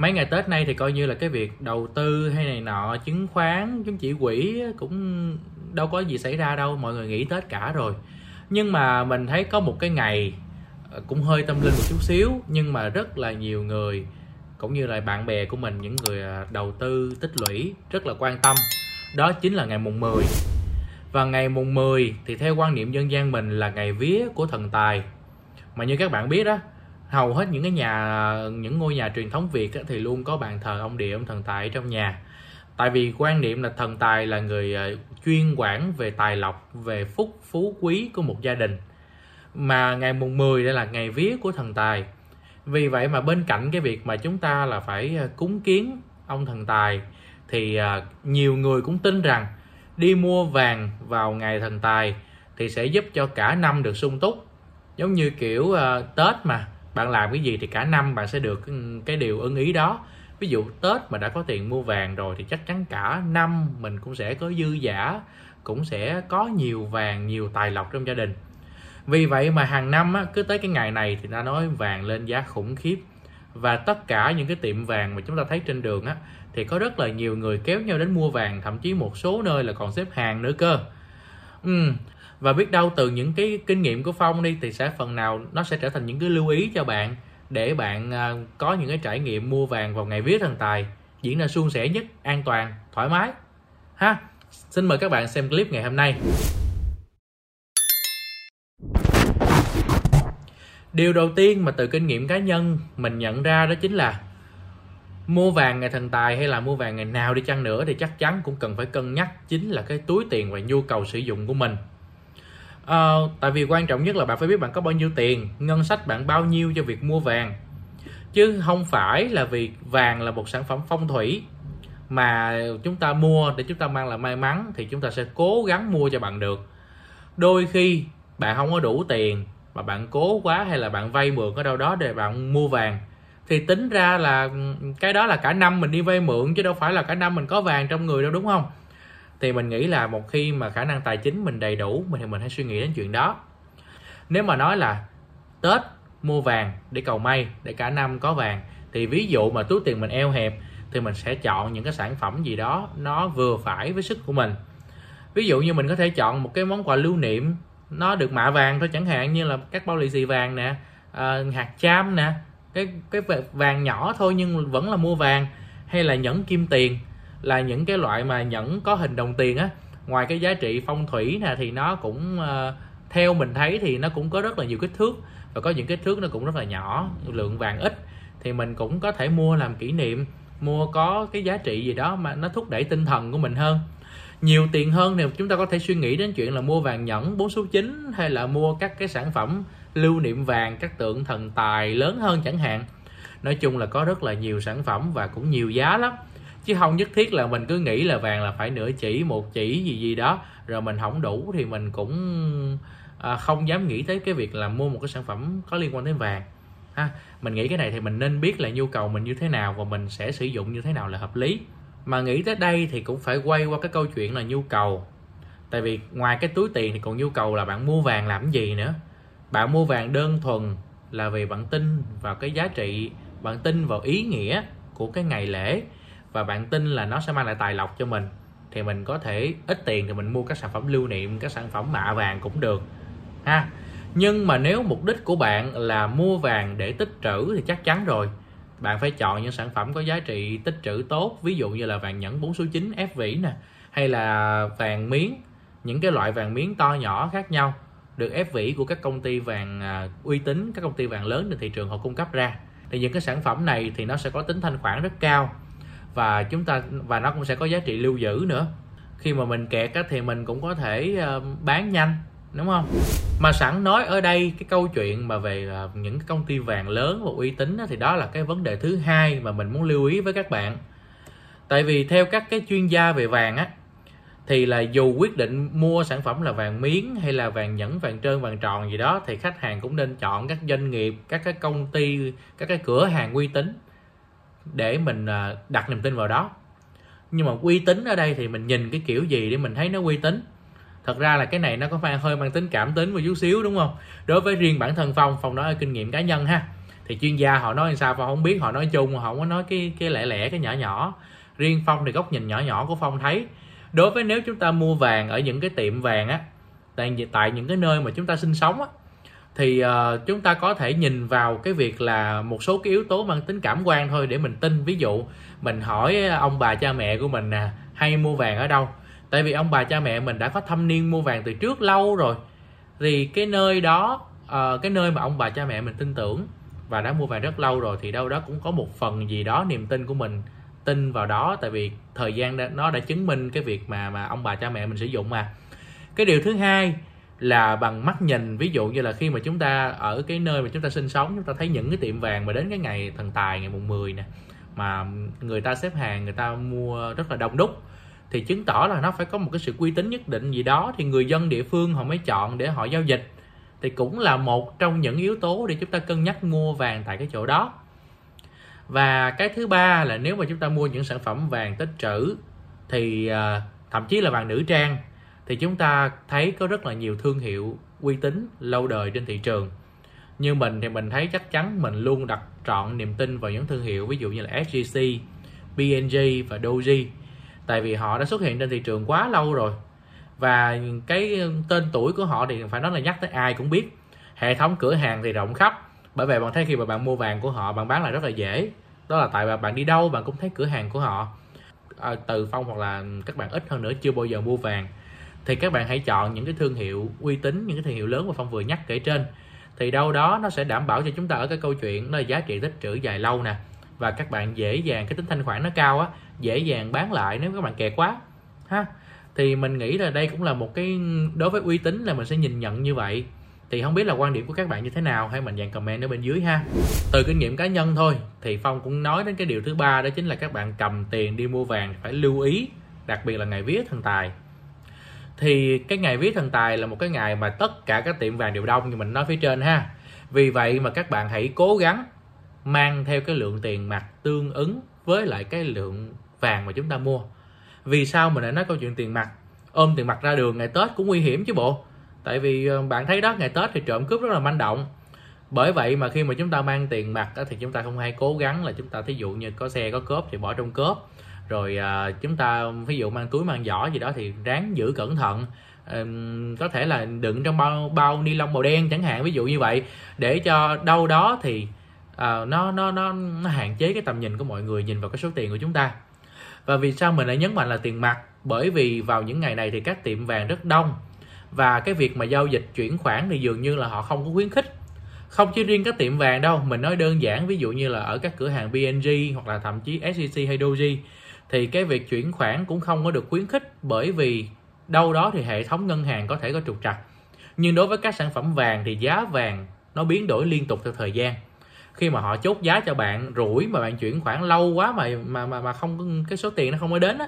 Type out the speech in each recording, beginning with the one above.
mấy ngày tết nay thì coi như là cái việc đầu tư hay này nọ, chứng khoán, chứng chỉ quỹ cũng đâu có gì xảy ra đâu, mọi người nghỉ tết cả rồi. Nhưng mà mình thấy có một cái ngày ờ, cũng hơi tâm linh một chút xíu, nhưng mà rất là nhiều người, cũng như là bạn bè của mình, những người à, đầu tư, tích lũy rất là quan tâm. Đó chính là ngày mùng 10 và ngày mùng 10 thì theo quan niệm dân gian mình là ngày vía của thần tài. Mà như các bạn biết đó hầu hết những cái nhà, những ngôi nhà truyền thống Việt thì luôn có bàn thờ ông địa, ông thần tài trong nhà. Tại vì quan niệm là thần tài là người ờ, chuyên quản về tài lộc, về phúc, phú quý của một gia đình. Mà ngày mùng 10 đây là ngày vía của thần tài. Vì vậy mà bên cạnh cái việc mà chúng ta là phải ờ, cúng kiến ông thần tài thì ờ, nhiều người cũng tin rằng đi mua vàng vào ngày thần tài thì sẽ giúp cho cả năm được sung túc. Giống như kiểu tết mà bạn làm cái gì thì cả năm bạn sẽ được cái điều ưng ý đó. Ví dụ tết mà đã có tiền mua vàng rồi thì chắc chắn cả năm mình cũng sẽ có dư giả cũng sẽ có nhiều vàng nhiều tài lộc trong gia đình. Vì vậy mà hàng năm á, cứ tới cái ngày này thì ta nói vàng lên giá khủng khiếp. Và tất cả những cái tiệm vàng mà chúng ta thấy trên đường á thì có rất là nhiều người kéo nhau đến mua vàng thậm chí một số nơi là còn xếp hàng nữa cơ. Ừ và biết đâu từ những cái kinh nghiệm của phong đi, thì sẽ phần nào nó sẽ trở thành những cái lưu ý cho bạn, để bạn à, có những cái trải nghiệm mua vàng vào ngày vía thần tài, diễn ra suôn sẻ nhất, an toàn, thoải mái. Ha, xin mời các bạn xem clip ngày hôm nay. Điều đầu tiên mà từ kinh nghiệm cá nhân mình nhận ra đó chính là mua vàng ngày thần tài hay là mua vàng ngày nào đi chăng nữa thì chắc chắn cũng cần phải cân nhắc chính là cái túi tiền và nhu cầu sử dụng của mình à, tại vì quan trọng nhất là bạn phải biết bạn có bao nhiêu tiền ngân sách bạn bao nhiêu cho việc mua vàng. Chứ không phải là vì vàng là một sản phẩm phong thủy mà chúng ta mua để chúng ta mang lại may mắn thì chúng ta sẽ cố gắng mua cho bạn được. Đôi khi bạn không có đủ tiền mà bạn cố quá hay là bạn vay mượn ở đâu đó để bạn mua vàng thì tính ra là cái đó là cả năm mình đi vay mượn chứ đâu phải là cả năm mình có vàng trong người đâu đúng không? Thì mình nghĩ là một khi mà khả năng tài chính mình đầy đủ mình thì mình hãy suy nghĩ đến chuyện đó. Nếu mà nói là tết mua vàng để cầu may để cả năm có vàng thì ví dụ mà túi tiền mình eo hẹp thì mình sẽ chọn những cái sản phẩm gì đó nó vừa phải với sức của mình. Ví dụ như mình có thể chọn một cái món quà lưu niệm nó được mạ vàng thôi chẳng hạn như là các bao lì xì vàng nè à, hạt cham nè cái cái vàng nhỏ thôi nhưng vẫn là mua vàng hay là nhẫn kim tiền là những cái loại mà nhẫn có hình đồng tiền á. Ngoài cái giá trị phong thủy nè thì nó cũng uh, theo mình thấy thì nó cũng có rất là nhiều kích thước và có những kích thước nó cũng rất là nhỏ lượng vàng ít. Thì mình cũng có thể mua làm kỷ niệm mua có cái giá trị gì đó mà nó thúc đẩy tinh thần của mình hơn. Nhiều tiền hơn thì chúng ta có thể suy nghĩ đến chuyện là mua vàng nhẫn 4 số 9 hay là mua các cái sản phẩm lưu niệm vàng các tượng thần tài lớn hơn chẳng hạn. Nói chung là có rất là nhiều sản phẩm và cũng nhiều giá lắm chứ không nhất thiết là mình cứ nghĩ là vàng là phải nửa chỉ một chỉ gì gì đó. Rồi mình không đủ thì mình cũng à, không dám nghĩ tới cái việc là mua một cái sản phẩm có liên quan đến vàng. Ha mình nghĩ cái này thì mình nên biết là nhu cầu mình như thế nào và mình sẽ sử dụng như thế nào là hợp lý. Mà nghĩ tới đây thì cũng phải quay qua cái câu chuyện là nhu cầu. Tại vì ngoài cái túi tiền thì còn nhu cầu là bạn mua vàng làm gì nữa? Bạn mua vàng đơn thuần là vì bạn tin vào cái giá trị bạn tin vào ý nghĩa của cái ngày lễ và bạn tin là nó sẽ mang lại tài lộc cho mình, thì mình có thể ít tiền thì mình mua các sản phẩm lưu niệm, các sản phẩm mạ vàng cũng được, ha. Nhưng mà nếu mục đích của bạn là mua vàng để tích trữ thì chắc chắn rồi. Bạn phải chọn những sản phẩm có giá trị tích trữ tốt, ví dụ như là vàng nhẫn 4 số 9 ép vỉ nè, hay là vàng miếng, những cái loại vàng miếng to nhỏ khác nhau, được ép vỉ của các công ty vàng à, uy tín, các công ty vàng lớn trên thị trường họ cung cấp ra. Thì những cái sản phẩm này thì nó sẽ có tính thanh khoản rất cao và chúng ta và nó cũng sẽ có giá trị lưu giữ nữa. Khi mà mình kẹt á, thì mình cũng có thể uh, bán nhanh đúng không? Mà sẵn nói ở đây cái câu chuyện mà về uh, những công ty vàng lớn và uy tín á, thì đó là cái vấn đề thứ hai mà mình muốn lưu ý với các bạn. Tại vì theo các cái chuyên gia về vàng á thì là dù quyết định mua sản phẩm là vàng miếng hay là vàng nhẫn vàng trơn vàng tròn gì đó thì khách hàng cũng nên chọn các doanh nghiệp các cái công ty các cái cửa hàng uy tín để mình à, đặt niềm tin vào đó. Nhưng mà uy tín ở đây thì mình nhìn cái kiểu gì để mình thấy nó uy tín? Thật ra là cái này nó có phải hơi mang tính cảm tính một chút xíu, đúng không? Đối với riêng bản thân phong phong nói là kinh nghiệm cá nhân ha, thì chuyên gia họ nói sao phong không biết, họ nói chung, họ không có nói cái cái lẻ lẻ, cái nhỏ nhỏ. Riêng phong thì góc nhìn nhỏ nhỏ của phong thấy, đối với nếu chúng ta mua vàng ở những cái tiệm vàng á, tại tại những cái nơi mà chúng ta sinh sống á thì uh, chúng ta có thể nhìn vào cái việc là một số cái yếu tố mang tính cảm quan thôi để mình tin. Ví dụ mình hỏi ông bà cha mẹ của mình nè hay mua vàng ở đâu? Tại vì ông bà cha mẹ mình đã có thâm niên mua vàng từ trước lâu rồi. Thì cái nơi đó uh, cái nơi mà ông bà cha mẹ mình tin tưởng và đã mua vàng rất lâu rồi thì đâu đó cũng có một phần gì đó niềm tin của mình tin vào đó. Tại vì thời gian đã, nó đã chứng minh cái việc mà mà ông bà cha mẹ mình sử dụng mà. Cái điều thứ hai là bằng mắt nhìn. Ví dụ như là khi mà chúng ta ở cái nơi mà chúng ta sinh sống, chúng ta thấy những cái tiệm vàng mà đến cái ngày thần tài, ngày mùng 10 nè, mà người ta xếp hàng, người ta mua rất là đông đúc, thì chứng tỏ là nó phải có một cái sự uy tín nhất định gì đó. Thì người dân địa phương họ mới chọn để họ giao dịch. Thì cũng là một trong những yếu tố để chúng ta cân nhắc mua vàng tại cái chỗ đó. Và cái thứ ba là nếu mà chúng ta mua những sản phẩm vàng tích trữ, thì ờ, thậm chí là vàng nữ trang thì chúng ta thấy có rất là nhiều thương hiệu uy tín lâu đời trên thị trường. Như mình thì mình thấy chắc chắn mình luôn đặt trọn niềm tin vào những thương hiệu ví dụ như là SGC, BNG và Doji. Tại vì họ đã xuất hiện trên thị trường quá lâu rồi. Và cái tên tuổi của họ thì phải nói là nhắc tới ai cũng biết. Hệ thống cửa hàng thì rộng khắp. Bởi vậy bạn thấy khi mà bạn mua vàng của họ bạn bán lại rất là dễ. Đó là tại bạn đi đâu bạn cũng thấy cửa hàng của họ. À, từ phong hoặc là các bạn ít hơn nữa chưa bao giờ mua vàng thì các bạn hãy chọn những cái thương hiệu uy tín, những cái thương hiệu lớn mà phong vừa nhắc kể trên. Thì đâu đó nó sẽ đảm bảo cho chúng ta ở cái câu chuyện đó là giá trị tích trữ dài lâu nè. Và các bạn dễ dàng, cái tính thanh khoản nó cao á, dễ dàng bán lại nếu các bạn kẹt quá, ha. Thì mình nghĩ là đây cũng là một cái, đối với uy tín là mình sẽ nhìn nhận như vậy. Thì không biết là quan điểm của các bạn như thế nào? Hay mình dàn comment ở bên dưới ha. Từ kinh nghiệm cá nhân thôi, thì phong cũng nói đến cái điều thứ ba, đó chính là các bạn cầm tiền đi mua vàng phải lưu ý, đặc biệt là ngày vía thần tài thì cái ngày vía thần tài là một cái ngày mà tất cả các tiệm vàng đều đông như mình nói phía trên ha. Vì vậy mà các bạn hãy cố gắng mang theo cái lượng tiền mặt tương ứng với lại cái lượng vàng mà chúng ta mua. Vì sao mình lại nói câu chuyện tiền mặt? Ôm tiền mặt ra đường ngày tết cũng nguy hiểm chứ bộ. Tại vì ờ, bạn thấy đó, ngày tết thì trộm cướp rất là manh động. Bởi vậy mà khi mà chúng ta mang tiền mặt thì chúng ta không hay cố gắng là chúng ta thí dụ như có xe, có cốp thì bỏ trong cốp rồi à, chúng ta ví dụ mang túi mang giỏ gì đó thì ráng giữ cẩn thận. Um, có thể là đựng trong bao bao ni lông màu đen chẳng hạn ví dụ như vậy. Để cho đâu đó thì à, nó nó nó nó hạn chế cái tầm nhìn của mọi người nhìn vào cái số tiền của chúng ta. Và vì sao mình lại nhấn mạnh là tiền mặt? Bởi vì vào những ngày này thì các tiệm vàng rất đông và cái việc mà giao dịch chuyển khoản thì dường như là họ không có khuyến khích. Không chỉ riêng các tiệm vàng đâu mình nói đơn giản ví dụ như là ở các cửa hàng BNG hoặc là thậm chí SCC hay Doji thì cái việc chuyển khoản cũng không có được khuyến khích bởi vì đâu đó thì hệ thống ngân hàng có thể có trục trặc. Nhưng đối với các sản phẩm vàng thì giá vàng nó biến đổi liên tục theo thời gian. Khi mà họ chốt giá cho bạn rủi mà bạn chuyển khoản lâu quá mà mà mà, mà không cái số tiền nó không có đến á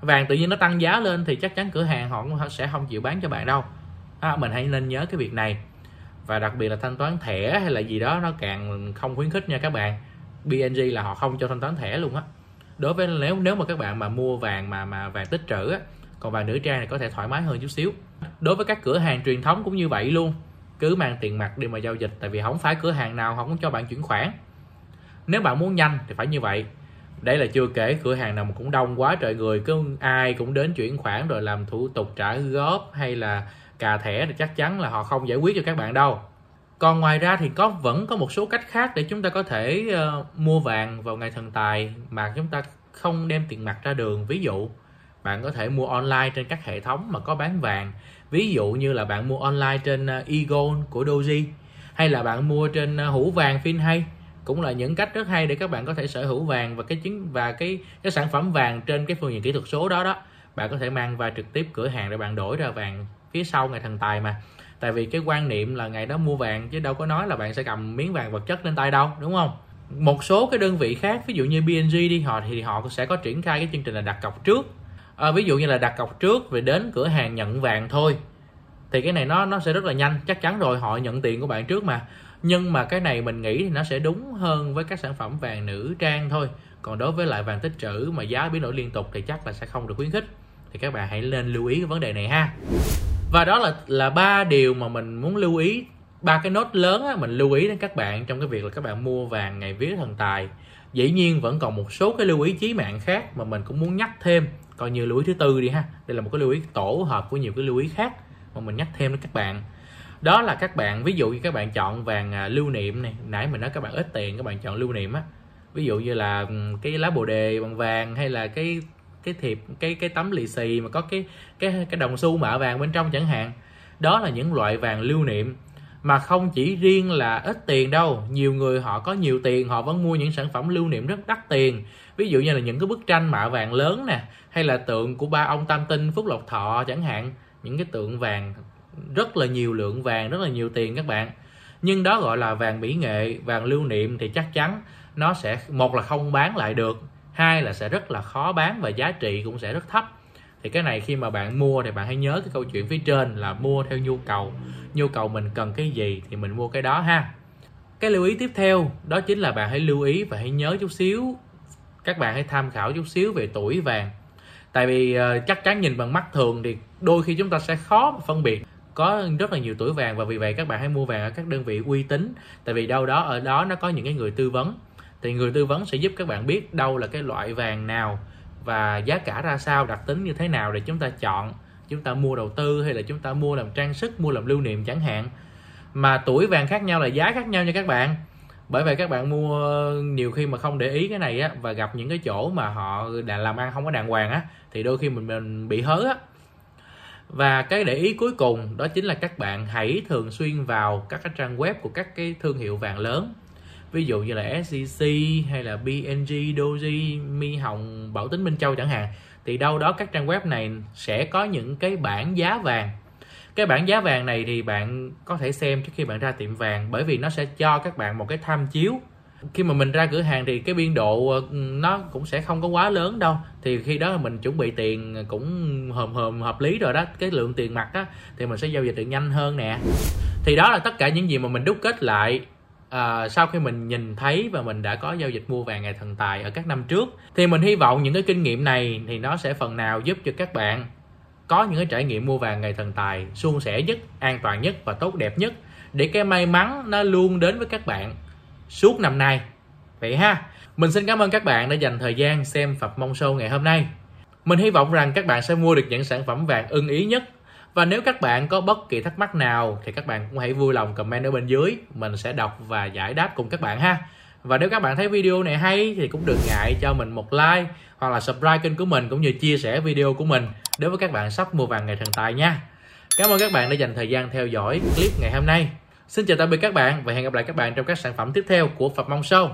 vàng tự nhiên nó tăng giá lên thì chắc chắn cửa hàng họ sẽ không chịu bán cho bạn đâu. À, mình hãy nên nhớ cái việc này. Và đặc biệt là thanh toán thẻ hay là gì đó nó càng không khuyến khích nha các bạn. BNG là họ không cho thanh toán thẻ luôn á đối với nếu nếu mà các bạn mà mua vàng mà mà vàng tích trữ á, còn vàng nữ trang thì có thể thoải mái hơn chút xíu. Đối với các cửa hàng truyền thống cũng như vậy luôn. Cứ mang tiền mặt đi mà giao dịch, tại vì không phải cửa hàng nào không cho bạn chuyển khoản. Nếu bạn muốn nhanh thì phải như vậy. Đây là chưa kể cửa hàng nào mà cũng đông quá trời người, cứ ai cũng đến chuyển khoản rồi làm thủ tục trả góp hay là cà thẻ thì chắc chắn là họ không giải quyết cho các bạn đâu còn ngoài ra thì có vẫn có một số cách khác để chúng ta có thể uh, mua vàng vào ngày thần tài mà chúng ta không đem tiền mặt ra đường. Ví dụ bạn có thể mua online trên các hệ thống mà có bán vàng. Ví dụ như là bạn mua online trên ờ, eagle của Doji hay là bạn mua trên ờ, hũ vàng Finhay cũng là những cách rất hay để các bạn có thể sở hữu vàng và cái chứng và cái cái sản phẩm vàng trên cái phương diện kỹ thuật số đó đó. Bạn có thể mang vào trực tiếp cửa hàng để bạn đổi ra vàng phía sau ngày thần tài mà tại vì cái quan niệm là ngày đó mua vàng chứ đâu có nói là bạn sẽ cầm miếng vàng vật chất lên tay đâu đúng không? Một số cái đơn vị khác ví dụ như BNG đi họ thì họ sẽ có triển khai cái chương trình là đặt cọc trước. À, ví dụ như là đặt cọc trước rồi đến cửa hàng nhận vàng thôi thì cái này nó nó sẽ rất là nhanh. Chắc chắn rồi họ nhận tiền của bạn trước mà. Nhưng mà cái này mình nghĩ thì nó sẽ đúng hơn với các sản phẩm vàng nữ trang thôi. Còn đối với lại vàng tích trữ mà giá biến đổi liên tục thì chắc là sẽ không được khuyến khích. Thì các bạn hãy lên lưu ý cái vấn đề này ha và đó là là ba điều mà mình muốn lưu ý ba cái nốt lớn á, mình lưu ý đến các bạn trong cái việc là các bạn mua vàng ngày vía thần tài. Dĩ nhiên vẫn còn một số cái lưu ý chí mạng khác mà mình cũng muốn nhắc thêm coi như lưu ý thứ tư đi ha. Đây là một cái lưu ý tổ hợp của nhiều cái lưu ý khác mà mình nhắc thêm đến các bạn. Đó là các bạn ví dụ như các bạn chọn vàng à, lưu niệm này nãy mình nói các bạn ít tiền các bạn chọn lưu niệm á. Ví dụ như là ừ, cái lá bồ đề bằng vàng hay là cái cái thiệp, cái cái tấm lì xì mà có cái cái cái đồng xu mạ vàng bên trong chẳng hạn. Đó là những loại vàng lưu niệm, mà không chỉ riêng là ít tiền đâu. Nhiều người họ có nhiều tiền, họ vẫn mua những sản phẩm lưu niệm rất đắt tiền. Ví dụ như là những cái bức tranh mạ vàng lớn nè, hay là tượng của ba ông tam tinh, phúc lộc thọ chẳng hạn. Những cái tượng vàng, rất là nhiều lượng vàng, rất là nhiều tiền các bạn. Nhưng đó gọi là vàng mỹ nghệ, vàng lưu niệm thì chắc chắn nó sẽ, một là không bán lại được hai là sẽ rất là khó bán và giá trị cũng sẽ rất thấp. Thì cái này khi mà bạn mua thì bạn hãy nhớ cái câu chuyện phía trên là mua theo nhu cầu. Nhu cầu mình cần cái gì thì mình mua cái đó ha. Cái lưu ý tiếp theo đó chính là bạn hãy lưu ý và hãy nhớ chút xíu. Các bạn hãy tham khảo chút xíu về tuổi vàng. Tại vì uh, chắc chắn nhìn bằng mắt thường thì đôi khi chúng ta sẽ khó phân biệt. Có rất là nhiều tuổi vàng và vì vậy các bạn hãy mua vàng ở các đơn vị uy tín. Tại vì đâu đó ở đó nó có những cái người tư vấn thì người tư vấn sẽ giúp các bạn biết đâu là cái loại vàng nào và giá cả ra sao, đặc tính như thế nào để chúng ta chọn, chúng ta mua đầu tư hay là chúng ta mua làm trang sức, mua làm lưu niệm chẳng hạn. Mà tuổi vàng khác nhau là giá khác nhau nha các bạn. Bởi vậy các bạn mua nhiều khi mà không để ý cái này á và gặp những cái chỗ mà họ đã làm ăn không có đàng hoàng á, thì đôi khi mình mình bị hớ á. Và cái để ý cuối cùng đó chính là các bạn hãy thường xuyên vào các cái trang web của các cái thương hiệu vàng lớn ví dụ như là SCC hay là BNG, Doji, Mi Hồng, Bảo Tính, Minh Châu chẳng hạn thì đâu đó các trang web này sẽ có những cái bảng giá vàng. Cái bảng giá vàng này thì bạn có thể xem trước khi bạn ra tiệm vàng bởi vì nó sẽ cho các bạn một cái tham chiếu. Khi mà mình ra cửa hàng thì cái biên độ ờ, nó cũng sẽ không có quá lớn đâu. Thì khi đó mình chuẩn bị tiền cũng hòm hòm hợp lý rồi đó cái lượng tiền mặt á thì mình sẽ giao dịch được nhanh hơn nè. Thì đó là tất cả những gì mà mình đúc kết lại à, sau khi mình nhìn thấy và mình đã có giao dịch mua vàng ngày thần tài ở các năm trước thì mình hy vọng những cái kinh nghiệm này thì nó sẽ phần nào giúp cho các bạn có những cái trải nghiệm mua vàng ngày thần tài suôn sẻ nhất an toàn nhất và tốt đẹp nhất để cái may mắn nó luôn đến với các bạn suốt năm nay. Vậy ha mình xin cảm ơn các bạn đã dành thời gian xem Phật Mong Show ngày hôm nay. Mình hy vọng rằng các bạn sẽ mua được những sản phẩm vàng ưng ý nhất và nếu các bạn có bất kỳ thắc mắc nào thì các bạn cũng hãy vui lòng comment ở bên dưới. Mình sẽ đọc và giải đáp cùng các bạn ha. Và nếu các bạn thấy video này hay thì cũng đừng ngại cho mình một like hoặc là subscribe kênh của mình cũng như chia sẻ video của mình đối với các bạn sắp mua vàng ngày thần tài nha. Cảm ơn các bạn đã dành thời gian theo dõi clip ngày hôm nay. Xin chào tạm biệt các bạn và hẹn gặp lại các bạn trong các sản phẩm tiếp theo của Phật Mong Show.